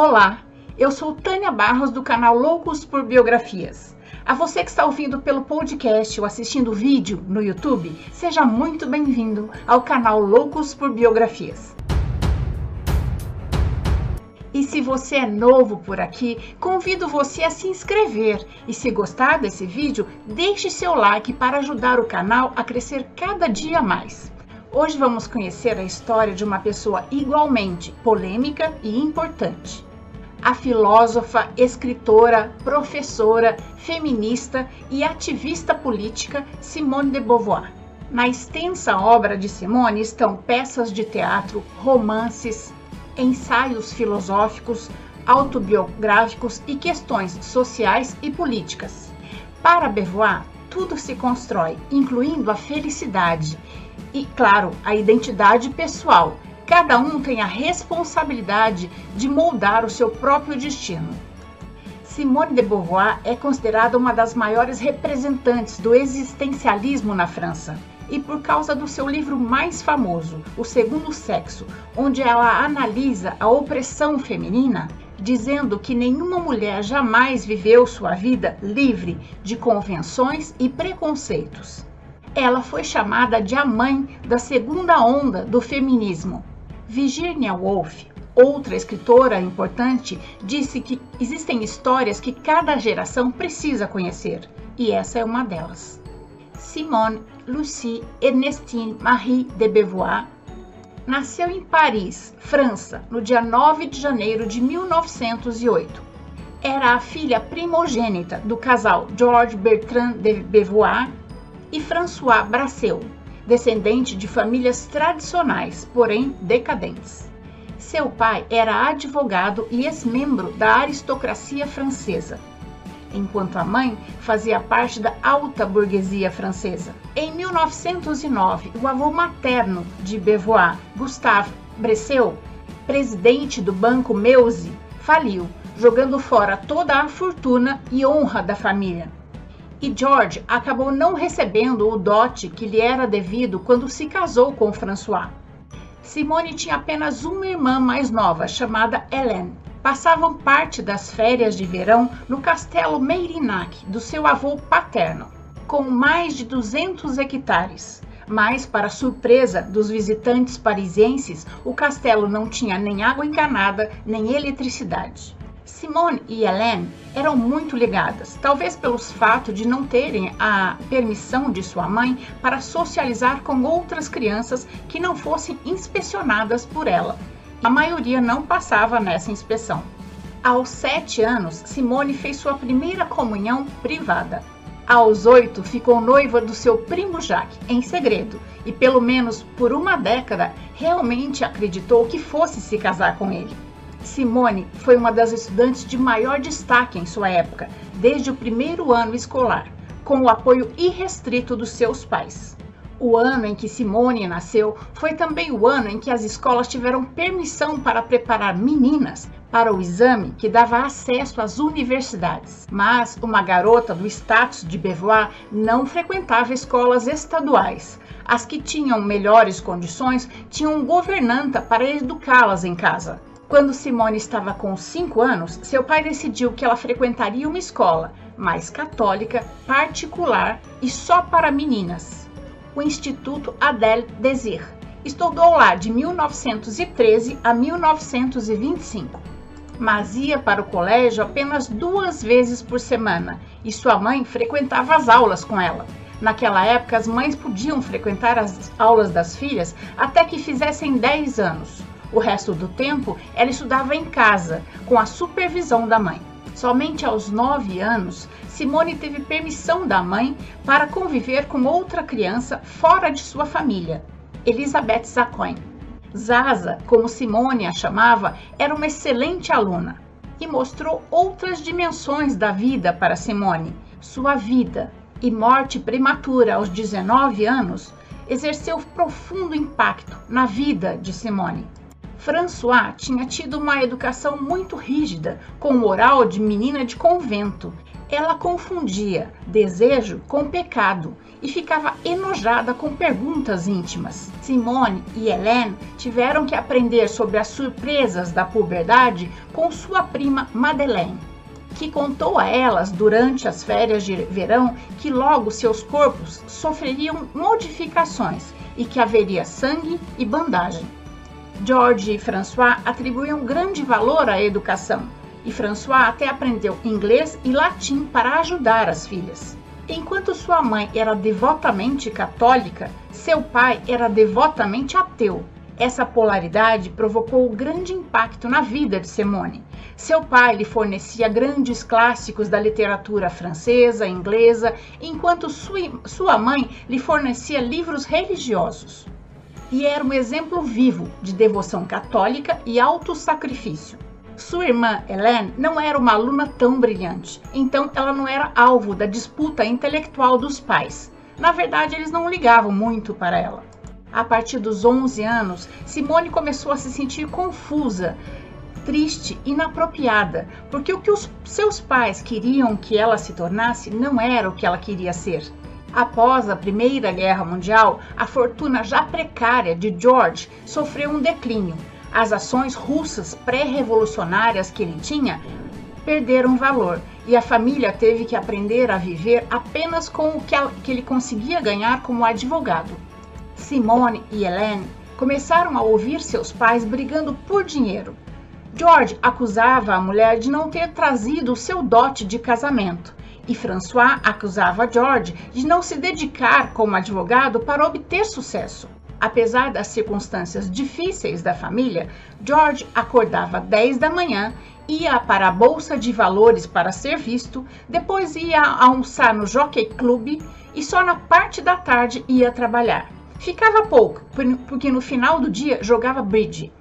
Olá, eu sou Tânia Barros do canal Loucos por Biografias. A você que está ouvindo pelo podcast ou assistindo vídeo no YouTube, seja muito bem-vindo ao canal Loucos por Biografias. E se você é novo por aqui, convido você a se inscrever e se gostar desse vídeo, deixe seu like para ajudar o canal a crescer cada dia mais. Hoje vamos conhecer a história de uma pessoa igualmente polêmica e importante a filósofa, escritora, professora, feminista e ativista política Simone de Beauvoir. Na extensa obra de Simone estão peças de teatro, romances, ensaios filosóficos, autobiográficos e questões sociais e políticas. Para Beauvoir, tudo se constrói, incluindo a felicidade e, claro, a identidade pessoal, Cada um tem a responsabilidade de moldar o seu próprio destino. Simone de Beauvoir é considerada uma das maiores representantes do existencialismo na França. E por causa do seu livro mais famoso, O Segundo Sexo, onde ela analisa a opressão feminina, dizendo que nenhuma mulher jamais viveu sua vida livre de convenções e preconceitos. Ela foi chamada de a mãe da segunda onda do feminismo Virginia Woolf, outra escritora importante, disse que existem histórias que cada geração precisa conhecer, e essa é uma delas. Simone Lucie Ernestine Marie de Beauvoir nasceu em Paris, França, no dia 9 de janeiro de 1908. Era a filha primogênita do casal George Bertrand de Beauvoir e François Brasseur, descendente de famílias tradicionais, porém decadentes. Seu pai era advogado e ex-membro da aristocracia francesa, enquanto a mãe fazia parte da alta burguesia francesa. Em 1909, o avô materno de Beauvoir, Gustave Bresseu, presidente do Banco Meuse, faliu, jogando fora toda a fortuna e honra da família e George acabou não recebendo o dote que lhe era devido quando se casou com François. Simone tinha apenas uma irmã mais nova, chamada Hélène. Passavam parte das férias de verão no castelo Meirinac do seu avô paterno, com mais de 200 hectares. Mas, para surpresa dos visitantes parisienses, o castelo não tinha nem água encanada nem eletricidade. Simone e Hélène eram muito ligadas, talvez pelos fato de não terem a permissão de sua mãe para socializar com outras crianças que não fossem inspecionadas por ela. A maioria não passava nessa inspeção. Aos sete anos, Simone fez sua primeira comunhão privada. Aos oito, ficou noiva do seu primo Jacques, em segredo, e pelo menos por uma década realmente acreditou que fosse se casar com ele. Simone foi uma das estudantes de maior destaque em sua época, desde o primeiro ano escolar, com o apoio irrestrito dos seus pais. O ano em que Simone nasceu foi também o ano em que as escolas tiveram permissão para preparar meninas para o exame que dava acesso às universidades. Mas uma garota do status de Beauvoir não frequentava escolas estaduais. As que tinham melhores condições tinham governanta para educá-las em casa. Quando Simone estava com 5 anos, seu pai decidiu que ela frequentaria uma escola mais católica, particular e só para meninas, o Instituto Adèle Désir. Estudou lá de 1913 a 1925, mas ia para o colégio apenas duas vezes por semana e sua mãe frequentava as aulas com ela. Naquela época, as mães podiam frequentar as aulas das filhas até que fizessem 10 anos. O resto do tempo, ela estudava em casa, com a supervisão da mãe. Somente aos nove anos, Simone teve permissão da mãe para conviver com outra criança fora de sua família, Elizabeth Zacoin. Zaza, como Simone a chamava, era uma excelente aluna e mostrou outras dimensões da vida para Simone. Sua vida e morte prematura aos 19 anos exerceu profundo impacto na vida de Simone. François tinha tido uma educação muito rígida, com moral de menina de convento. Ela confundia desejo com pecado e ficava enojada com perguntas íntimas. Simone e Helene tiveram que aprender sobre as surpresas da puberdade com sua prima Madeleine, que contou a elas durante as férias de verão que logo seus corpos sofreriam modificações e que haveria sangue e bandagem. George e François atribuíam grande valor à educação, e François até aprendeu inglês e latim para ajudar as filhas. Enquanto sua mãe era devotamente católica, seu pai era devotamente ateu. Essa polaridade provocou grande impacto na vida de Simone. Seu pai lhe fornecia grandes clássicos da literatura francesa, inglesa, enquanto sua mãe lhe fornecia livros religiosos e era um exemplo vivo de devoção católica e autossacrifício. Sua irmã Helene não era uma aluna tão brilhante, então ela não era alvo da disputa intelectual dos pais. Na verdade, eles não ligavam muito para ela. A partir dos 11 anos, Simone começou a se sentir confusa, triste, inapropriada, porque o que os seus pais queriam que ela se tornasse não era o que ela queria ser. Após a Primeira Guerra Mundial, a fortuna já precária de George sofreu um declínio. As ações russas pré-revolucionárias que ele tinha perderam valor e a família teve que aprender a viver apenas com o que, ele conseguia ganhar como advogado. Simone e Helene começaram a ouvir seus pais brigando por dinheiro. George acusava a mulher de não ter trazido o seu dote de casamento e François acusava George de não se dedicar como advogado para obter sucesso. Apesar das circunstâncias difíceis da família, George acordava 10 da manhã, ia para a bolsa de valores para ser visto, depois ia almoçar no Jockey Club e só na parte da tarde ia trabalhar. Ficava pouco, porque no final do dia jogava bridge.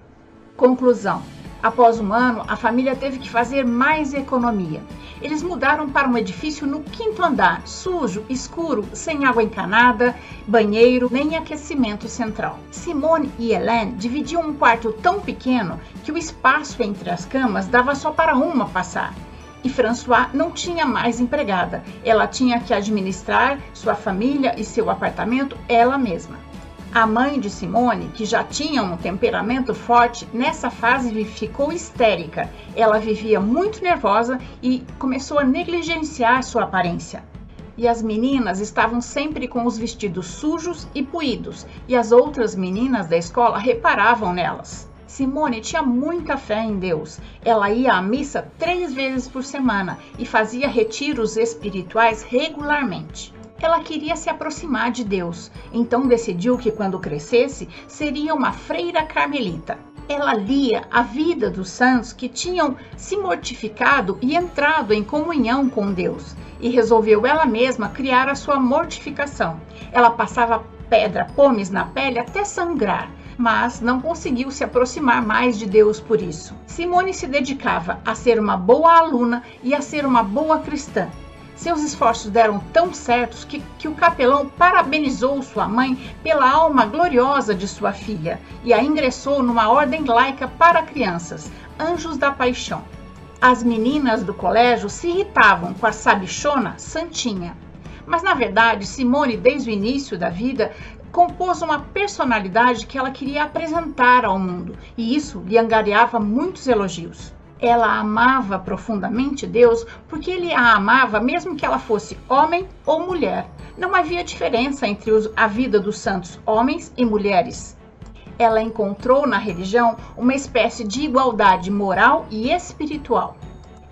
Conclusão: Após um ano, a família teve que fazer mais economia. Eles mudaram para um edifício no quinto andar, sujo, escuro, sem água encanada, banheiro, nem aquecimento central. Simone e Helene dividiam um quarto tão pequeno que o espaço entre as camas dava só para uma passar. E François não tinha mais empregada. Ela tinha que administrar sua família e seu apartamento ela mesma. A mãe de Simone, que já tinha um temperamento forte, nessa fase ficou histérica. Ela vivia muito nervosa e começou a negligenciar sua aparência. E as meninas estavam sempre com os vestidos sujos e puídos, e as outras meninas da escola reparavam nelas. Simone tinha muita fé em Deus. Ela ia à missa três vezes por semana e fazia retiros espirituais regularmente. Ela queria se aproximar de Deus, então decidiu que quando crescesse seria uma freira carmelita. Ela lia a vida dos santos que tinham se mortificado e entrado em comunhão com Deus, e resolveu ela mesma criar a sua mortificação. Ela passava pedra, pomes na pele até sangrar, mas não conseguiu se aproximar mais de Deus por isso. Simone se dedicava a ser uma boa aluna e a ser uma boa cristã. Seus esforços deram tão certos que, que o capelão parabenizou sua mãe pela alma gloriosa de sua filha e a ingressou numa ordem laica para crianças, Anjos da Paixão. As meninas do colégio se irritavam com a sabichona Santinha. Mas na verdade, Simone, desde o início da vida, compôs uma personalidade que ela queria apresentar ao mundo, e isso lhe angariava muitos elogios ela amava profundamente Deus porque ele a amava mesmo que ela fosse homem ou mulher. Não havia diferença entre a vida dos santos homens e mulheres. Ela encontrou na religião uma espécie de igualdade moral e espiritual.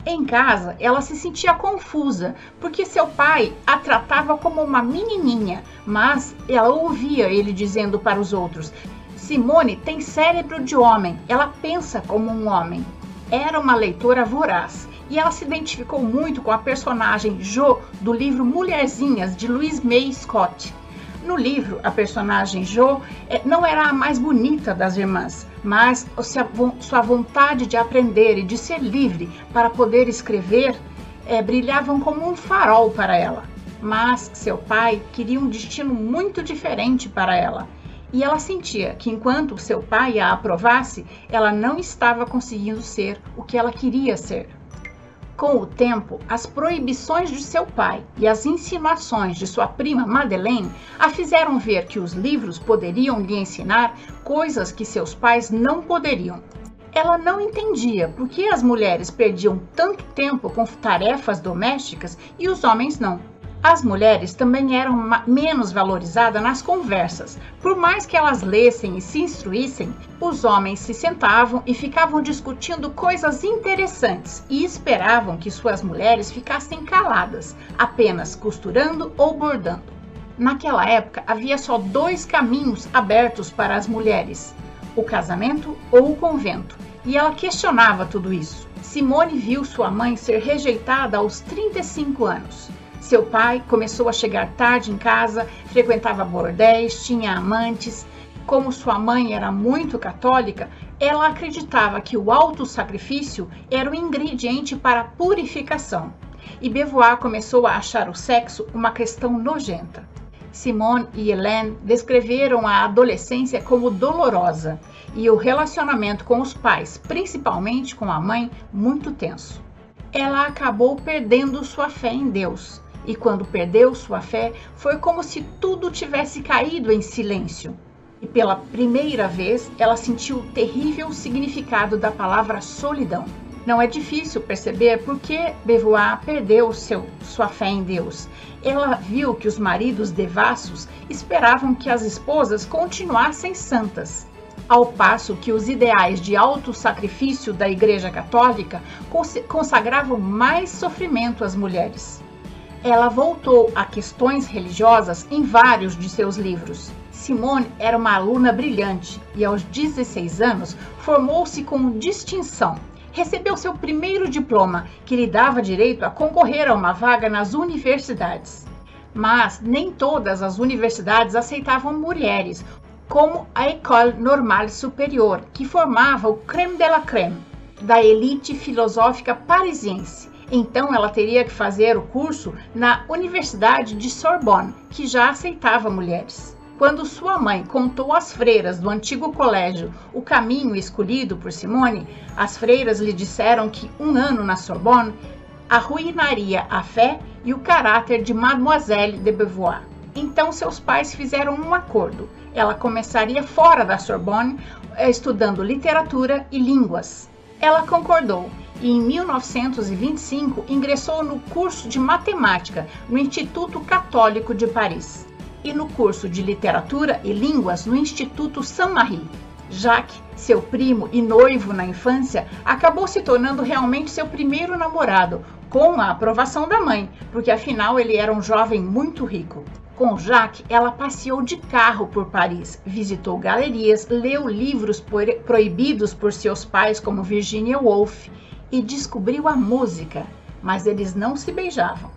Em casa, ela se sentia confusa, porque seu pai a tratava como uma menininha, mas ela ouvia ele dizendo para os outros: Simone tem cérebro de homem, ela pensa como um homem era uma leitora voraz e ela se identificou muito com a personagem Jo do livro Mulherzinhas de Louise May Scott. No livro, a personagem Jo eh, não era a mais bonita das irmãs, mas sua vontade de aprender e de ser livre para poder escrever é, brilhavam como um farol para ela. Mas seu pai queria um destino muito diferente para ela e ela sentia que enquanto seu pai a aprovasse, ela não estava conseguindo ser o que ela queria ser. Com o tempo, as proibições de seu pai e as insinuações de sua prima Madeleine a fizeram ver que os livros poderiam lhe ensinar coisas que seus pais não poderiam. Ela não entendia por que as mulheres perdiam tanto tempo com tarefas domésticas e os homens não. As mulheres também eram menos valorizadas nas conversas. Por mais que elas lessem e se instruíssem, os homens se sentavam e ficavam discutindo coisas interessantes e esperavam que suas mulheres ficassem caladas, apenas costurando ou bordando. Naquela época havia só dois caminhos abertos para as mulheres: o casamento ou o convento, e ela questionava tudo isso. Simone viu sua mãe ser rejeitada aos 35 anos. Seu pai começou a chegar tarde em casa, frequentava bordéis, tinha amantes. Como sua mãe era muito católica, ela acreditava que o auto-sacrifício era o ingrediente para a purificação. E Beauvoir começou a achar o sexo uma questão nojenta. Simone e Hélène descreveram a adolescência como dolorosa e o relacionamento com os pais, principalmente com a mãe, muito tenso. Ela acabou perdendo sua fé em Deus e quando perdeu sua fé, foi como se tudo tivesse caído em silêncio. E pela primeira vez, ela sentiu o terrível significado da palavra solidão. Não é difícil perceber por que Beauvoir perdeu seu, sua fé em Deus. Ela viu que os maridos devassos esperavam que as esposas continuassem santas, ao passo que os ideais de autossacrifício da Igreja Católica consagravam mais sofrimento às mulheres ela voltou a questões religiosas em vários de seus livros. Simone era uma aluna brilhante e, aos 16 anos, formou-se com distinção. Recebeu seu primeiro diploma, que lhe dava direito a concorrer a uma vaga nas universidades. Mas nem todas as universidades aceitavam mulheres, como a École Normale Supérieure, que formava o creme de la creme da elite filosófica parisiense então ela teria que fazer o curso na Universidade de Sorbonne, que já aceitava mulheres. Quando sua mãe contou às freiras do antigo colégio o caminho escolhido por Simone, as freiras lhe disseram que um ano na Sorbonne arruinaria a fé e o caráter de Mademoiselle de Beauvoir. Então seus pais fizeram um acordo. Ela começaria fora da Sorbonne, eh, estudando literatura e línguas. Ela concordou e em 1925 ingressou no curso de matemática no Instituto Católico de Paris e no curso de literatura e línguas no Instituto Saint-Marie. Jacques, seu primo e noivo na infância, acabou se tornando realmente seu primeiro namorado, com a aprovação da mãe, porque afinal ele era um jovem muito rico. Com Jacques, ela passeou de carro por Paris, visitou galerias, leu livros proibidos por seus pais, como Virginia Woolf, e descobriu a música, mas eles não se beijavam.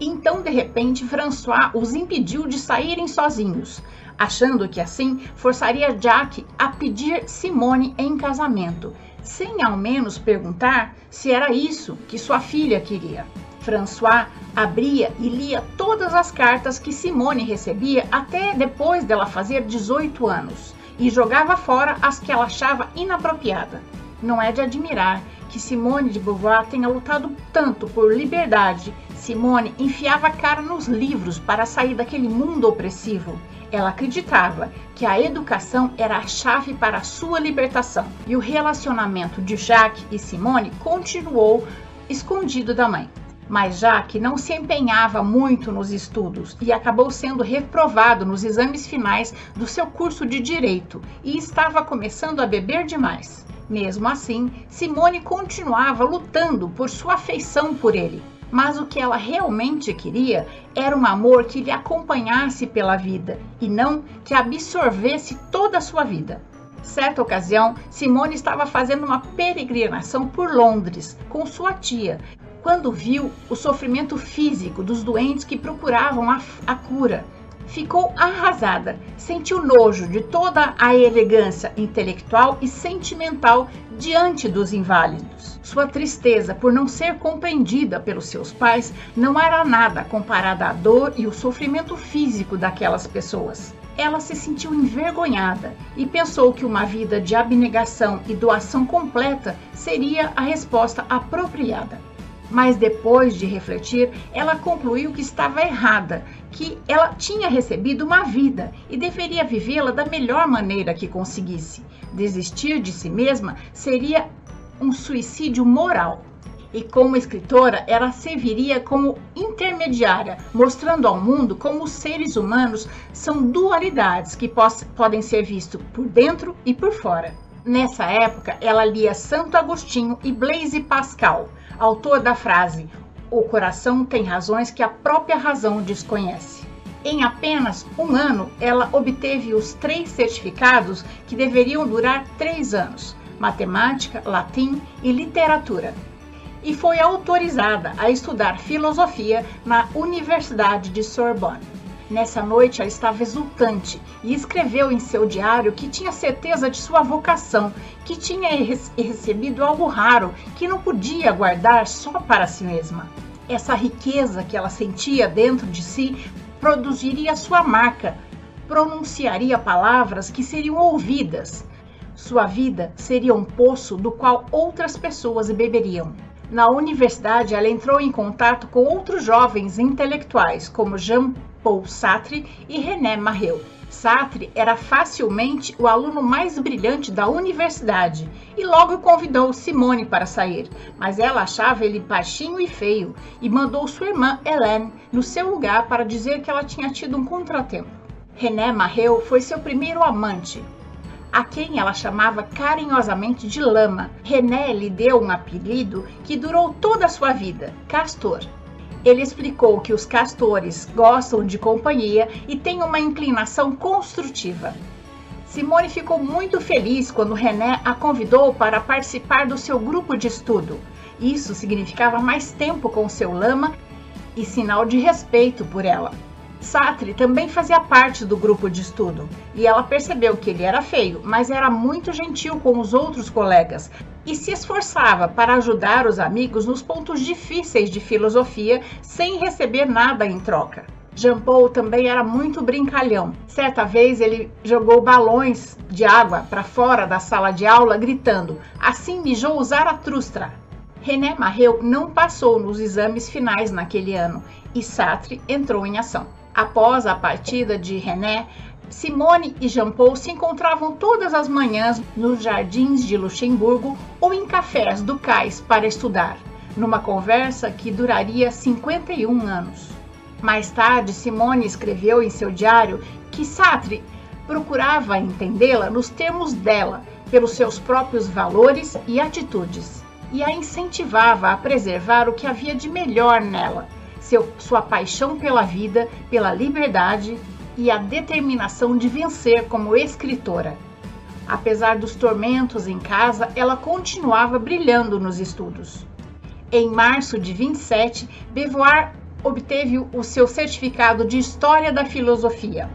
Então, de repente, François os impediu de saírem sozinhos, achando que assim forçaria Jack a pedir Simone em casamento, sem ao menos perguntar se era isso que sua filha queria. François abria e lia todas as cartas que Simone recebia até depois dela fazer 18 anos e jogava fora as que ela achava inapropriada. Não é de admirar que Simone de Beauvoir tenha lutado tanto por liberdade. Simone enfiava a cara nos livros para sair daquele mundo opressivo. Ela acreditava que a educação era a chave para a sua libertação. E o relacionamento de Jacques e Simone continuou escondido da mãe. Mas Jacques não se empenhava muito nos estudos e acabou sendo reprovado nos exames finais do seu curso de direito e estava começando a beber demais. Mesmo assim, Simone continuava lutando por sua afeição por ele. Mas o que ela realmente queria era um amor que lhe acompanhasse pela vida e não que absorvesse toda a sua vida. Certa ocasião, Simone estava fazendo uma peregrinação por Londres com sua tia, quando viu o sofrimento físico dos doentes que procuravam a, a cura ficou arrasada, sentiu nojo de toda a elegância intelectual e sentimental diante dos inválidos. Sua tristeza por não ser compreendida pelos seus pais não era nada comparada à dor e o sofrimento físico daquelas pessoas. Ela se sentiu envergonhada e pensou que uma vida de abnegação e doação completa seria a resposta apropriada. Mas depois de refletir, ela concluiu que estava errada, que ela tinha recebido uma vida e deveria vivê-la da melhor maneira que conseguisse. Desistir de si mesma seria um suicídio moral. E como escritora, ela serviria como intermediária, mostrando ao mundo como os seres humanos são dualidades que podem ser vistos por dentro e por fora. Nessa época, ela lia Santo Agostinho e Blaise Pascal, autor da frase: O coração tem razões que a própria razão desconhece. Em apenas um ano, ela obteve os três certificados que deveriam durar três anos: matemática, latim e literatura. E foi autorizada a estudar filosofia na Universidade de Sorbonne. Nessa noite ela estava exultante e escreveu em seu diário que tinha certeza de sua vocação, que tinha recebido algo raro que não podia guardar só para si mesma. Essa riqueza que ela sentia dentro de si produziria sua marca, pronunciaria palavras que seriam ouvidas. Sua vida seria um poço do qual outras pessoas beberiam. Na universidade, ela entrou em contato com outros jovens intelectuais, como Jean Paul Sartre e René Marrel. Sartre era facilmente o aluno mais brilhante da universidade e logo convidou Simone para sair, mas ela achava ele baixinho e feio e mandou sua irmã Hélène no seu lugar para dizer que ela tinha tido um contratempo. René Marrel foi seu primeiro amante, a quem ela chamava carinhosamente de Lama. René lhe deu um apelido que durou toda a sua vida, Castor. Ele explicou que os castores gostam de companhia e têm uma inclinação construtiva. Simone ficou muito feliz quando René a convidou para participar do seu grupo de estudo. Isso significava mais tempo com seu lama e sinal de respeito por ela. Sartre também fazia parte do grupo de estudo e ela percebeu que ele era feio, mas era muito gentil com os outros colegas e se esforçava para ajudar os amigos nos pontos difíceis de filosofia sem receber nada em troca. Jean Paul também era muito brincalhão. Certa vez ele jogou balões de água para fora da sala de aula, gritando: Assim mijou Zaratustra. René Marreu não passou nos exames finais naquele ano e Sartre entrou em ação. Após a partida de René, Simone e Jean Paul se encontravam todas as manhãs nos jardins de Luxemburgo ou em cafés do cais para estudar, numa conversa que duraria 51 anos. Mais tarde, Simone escreveu em seu diário que Sartre procurava entendê-la nos termos dela, pelos seus próprios valores e atitudes, e a incentivava a preservar o que havia de melhor nela, seu, sua paixão pela vida, pela liberdade e a determinação de vencer como escritora. Apesar dos tormentos em casa, ela continuava brilhando nos estudos. Em março de 27, Beauvoir obteve o seu certificado de História da Filosofia.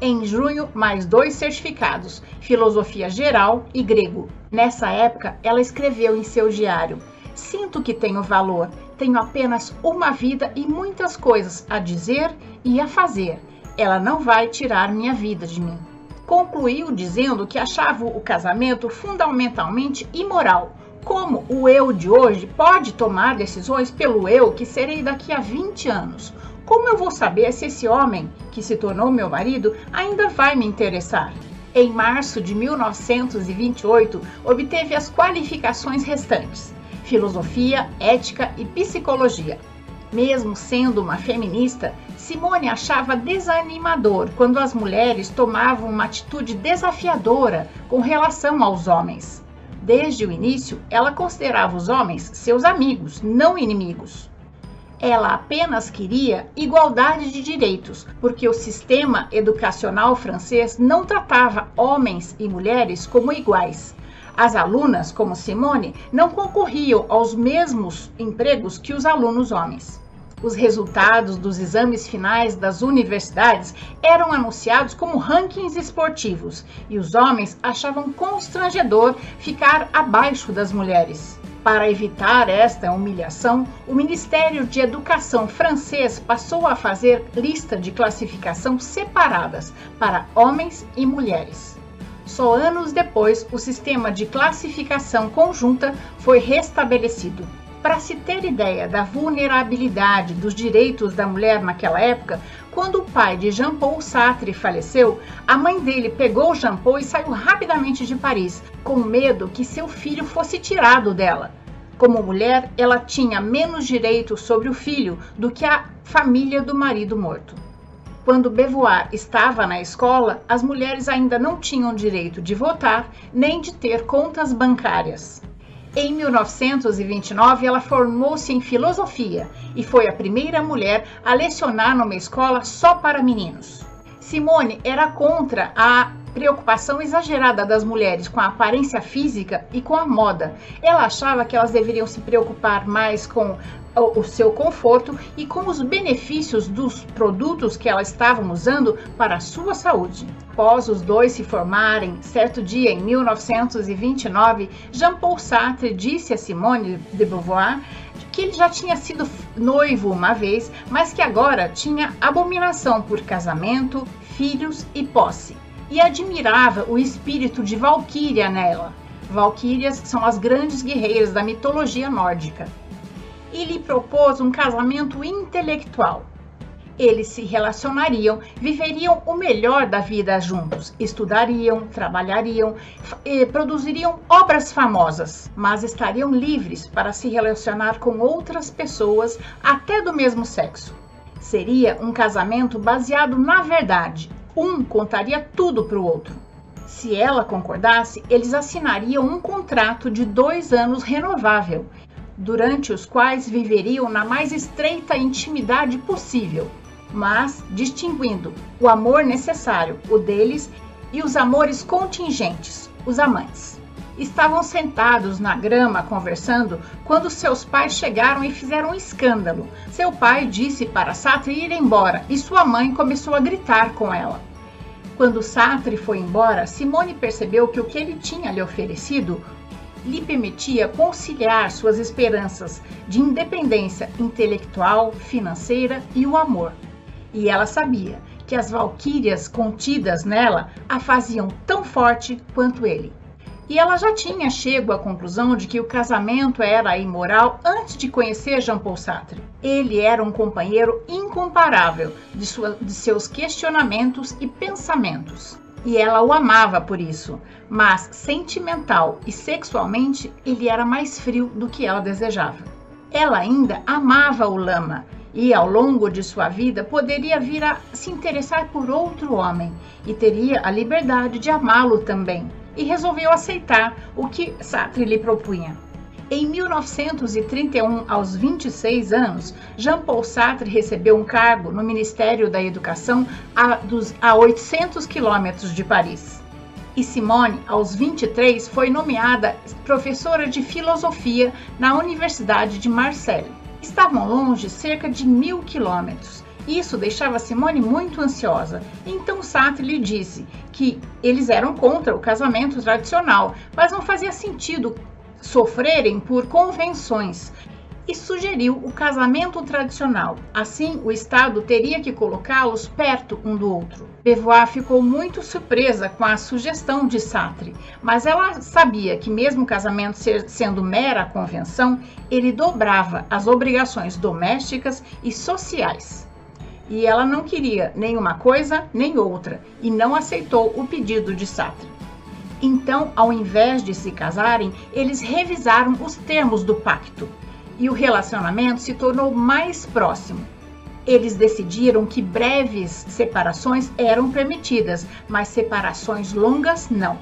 Em junho, mais dois certificados, Filosofia Geral e Grego. Nessa época, ela escreveu em seu diário: Sinto que tenho valor, tenho apenas uma vida e muitas coisas a dizer e a fazer. Ela não vai tirar minha vida de mim. Concluiu dizendo que achava o casamento fundamentalmente imoral. Como o eu de hoje pode tomar decisões pelo eu que serei daqui a 20 anos? Como eu vou saber se esse homem, que se tornou meu marido, ainda vai me interessar? Em março de 1928, obteve as qualificações restantes filosofia, ética e psicologia. Mesmo sendo uma feminista, Simone achava desanimador quando as mulheres tomavam uma atitude desafiadora com relação aos homens. Desde o início, ela considerava os homens seus amigos, não inimigos. Ela apenas queria igualdade de direitos, porque o sistema educacional francês não tratava homens e mulheres como iguais. As alunas, como Simone, não concorriam aos mesmos empregos que os alunos homens. Os resultados dos exames finais das universidades eram anunciados como rankings esportivos e os homens achavam constrangedor ficar abaixo das mulheres. Para evitar esta humilhação, o Ministério de Educação francês passou a fazer lista de classificação separadas para homens e mulheres. Só anos depois, o sistema de classificação conjunta foi restabelecido. Para se ter ideia da vulnerabilidade dos direitos da mulher naquela época, quando o pai de Jean-Paul Sartre faleceu, a mãe dele pegou Jean-Paul e saiu rapidamente de Paris, com medo que seu filho fosse tirado dela. Como mulher, ela tinha menos direito sobre o filho do que a família do marido morto. Quando Beauvoir estava na escola, as mulheres ainda não tinham direito de votar nem de ter contas bancárias. Em 1929, ela formou-se em filosofia e foi a primeira mulher a lecionar numa escola só para meninos. Simone era contra a preocupação exagerada das mulheres com a aparência física e com a moda. Ela achava que elas deveriam se preocupar mais com o seu conforto e com os benefícios dos produtos que elas estavam usando para a sua saúde. Após os dois se formarem, certo dia em 1929, Jean-Paul Sartre disse a Simone de Beauvoir que ele já tinha sido noivo uma vez, mas que agora tinha abominação por casamento, filhos e posse e admirava o espírito de Valquíria nela. Valquírias são as grandes guerreiras da mitologia nórdica. E lhe propôs um casamento intelectual. Eles se relacionariam, viveriam o melhor da vida juntos, estudariam, trabalhariam, produziriam obras famosas, mas estariam livres para se relacionar com outras pessoas, até do mesmo sexo. Seria um casamento baseado na verdade, um contaria tudo para o outro. Se ela concordasse, eles assinariam um contrato de dois anos renovável, durante os quais viveriam na mais estreita intimidade possível, mas distinguindo o amor necessário, o deles, e os amores contingentes, os amantes. Estavam sentados na grama conversando quando seus pais chegaram e fizeram um escândalo. Seu pai disse para Sartre ir embora e sua mãe começou a gritar com ela. Quando Sartre foi embora, Simone percebeu que o que ele tinha lhe oferecido lhe permitia conciliar suas esperanças de independência intelectual, financeira e o amor. E ela sabia que as valquírias contidas nela a faziam tão forte quanto ele. E ela já tinha chego à conclusão de que o casamento era imoral antes de conhecer Jean-Paul Sartre. Ele era um companheiro incomparável de, sua, de seus questionamentos e pensamentos. E ela o amava por isso, mas sentimental e sexualmente ele era mais frio do que ela desejava. Ela ainda amava o Lama e, ao longo de sua vida, poderia vir a se interessar por outro homem e teria a liberdade de amá-lo também e resolveu aceitar o que Sartre lhe propunha. Em 1931, aos 26 anos, Jean-Paul Sartre recebeu um cargo no Ministério da Educação a, dos, a 800 quilômetros de Paris. E Simone, aos 23, foi nomeada professora de filosofia na Universidade de Marseille. Estavam longe cerca de mil quilômetros isso deixava Simone muito ansiosa. Então Sartre lhe disse que eles eram contra o casamento tradicional, mas não fazia sentido sofrerem por convenções e sugeriu o casamento tradicional. Assim, o Estado teria que colocá-los perto um do outro. Beauvoir ficou muito surpresa com a sugestão de Sartre, mas ela sabia que, mesmo o casamento ser, sendo mera convenção, ele dobrava as obrigações domésticas e sociais e ela não queria nenhuma coisa nem outra e não aceitou o pedido de Sartre. Então, ao invés de se casarem, eles revisaram os termos do pacto e o relacionamento se tornou mais próximo. Eles decidiram que breves separações eram permitidas, mas separações longas não.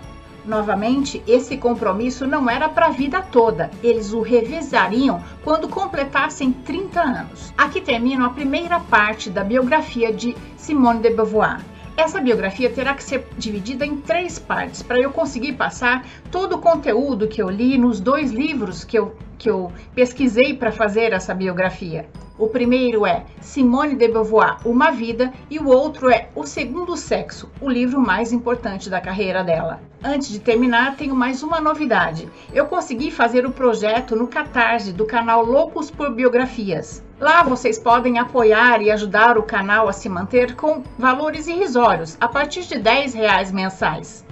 Novamente, esse compromisso não era para a vida toda, eles o revisariam quando completassem 30 anos. Aqui termina a primeira parte da biografia de Simone de Beauvoir. Essa biografia terá que ser dividida em três partes para eu conseguir passar todo o conteúdo que eu li nos dois livros que eu, que eu pesquisei para fazer essa biografia. O primeiro é Simone de Beauvoir, Uma Vida, e o outro é O Segundo Sexo, o livro mais importante da carreira dela. Antes de terminar, tenho mais uma novidade. Eu consegui fazer o projeto no Catarse do canal Loucos por Biografias. Lá vocês podem apoiar e ajudar o canal a se manter com valores irrisórios, a partir de 10 reais mensais.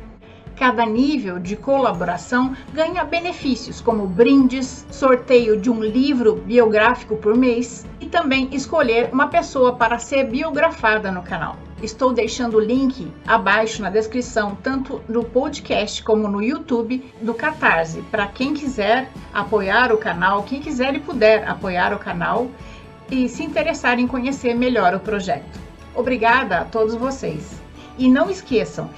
Cada nível de colaboração ganha benefícios, como brindes, sorteio de um livro biográfico por mês e também escolher uma pessoa para ser biografada no canal. Estou deixando o link abaixo na descrição, tanto no podcast como no YouTube do Catarse, para quem quiser apoiar o canal, quem quiser e puder apoiar o canal e se interessar em conhecer melhor o projeto. Obrigada a todos vocês. E não esqueçam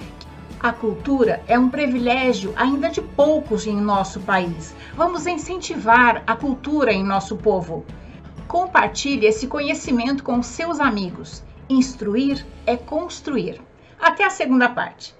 a cultura é um privilégio ainda de poucos em nosso país. Vamos incentivar a cultura em nosso povo. Compartilhe esse conhecimento com seus amigos. Instruir é construir. Até a segunda parte.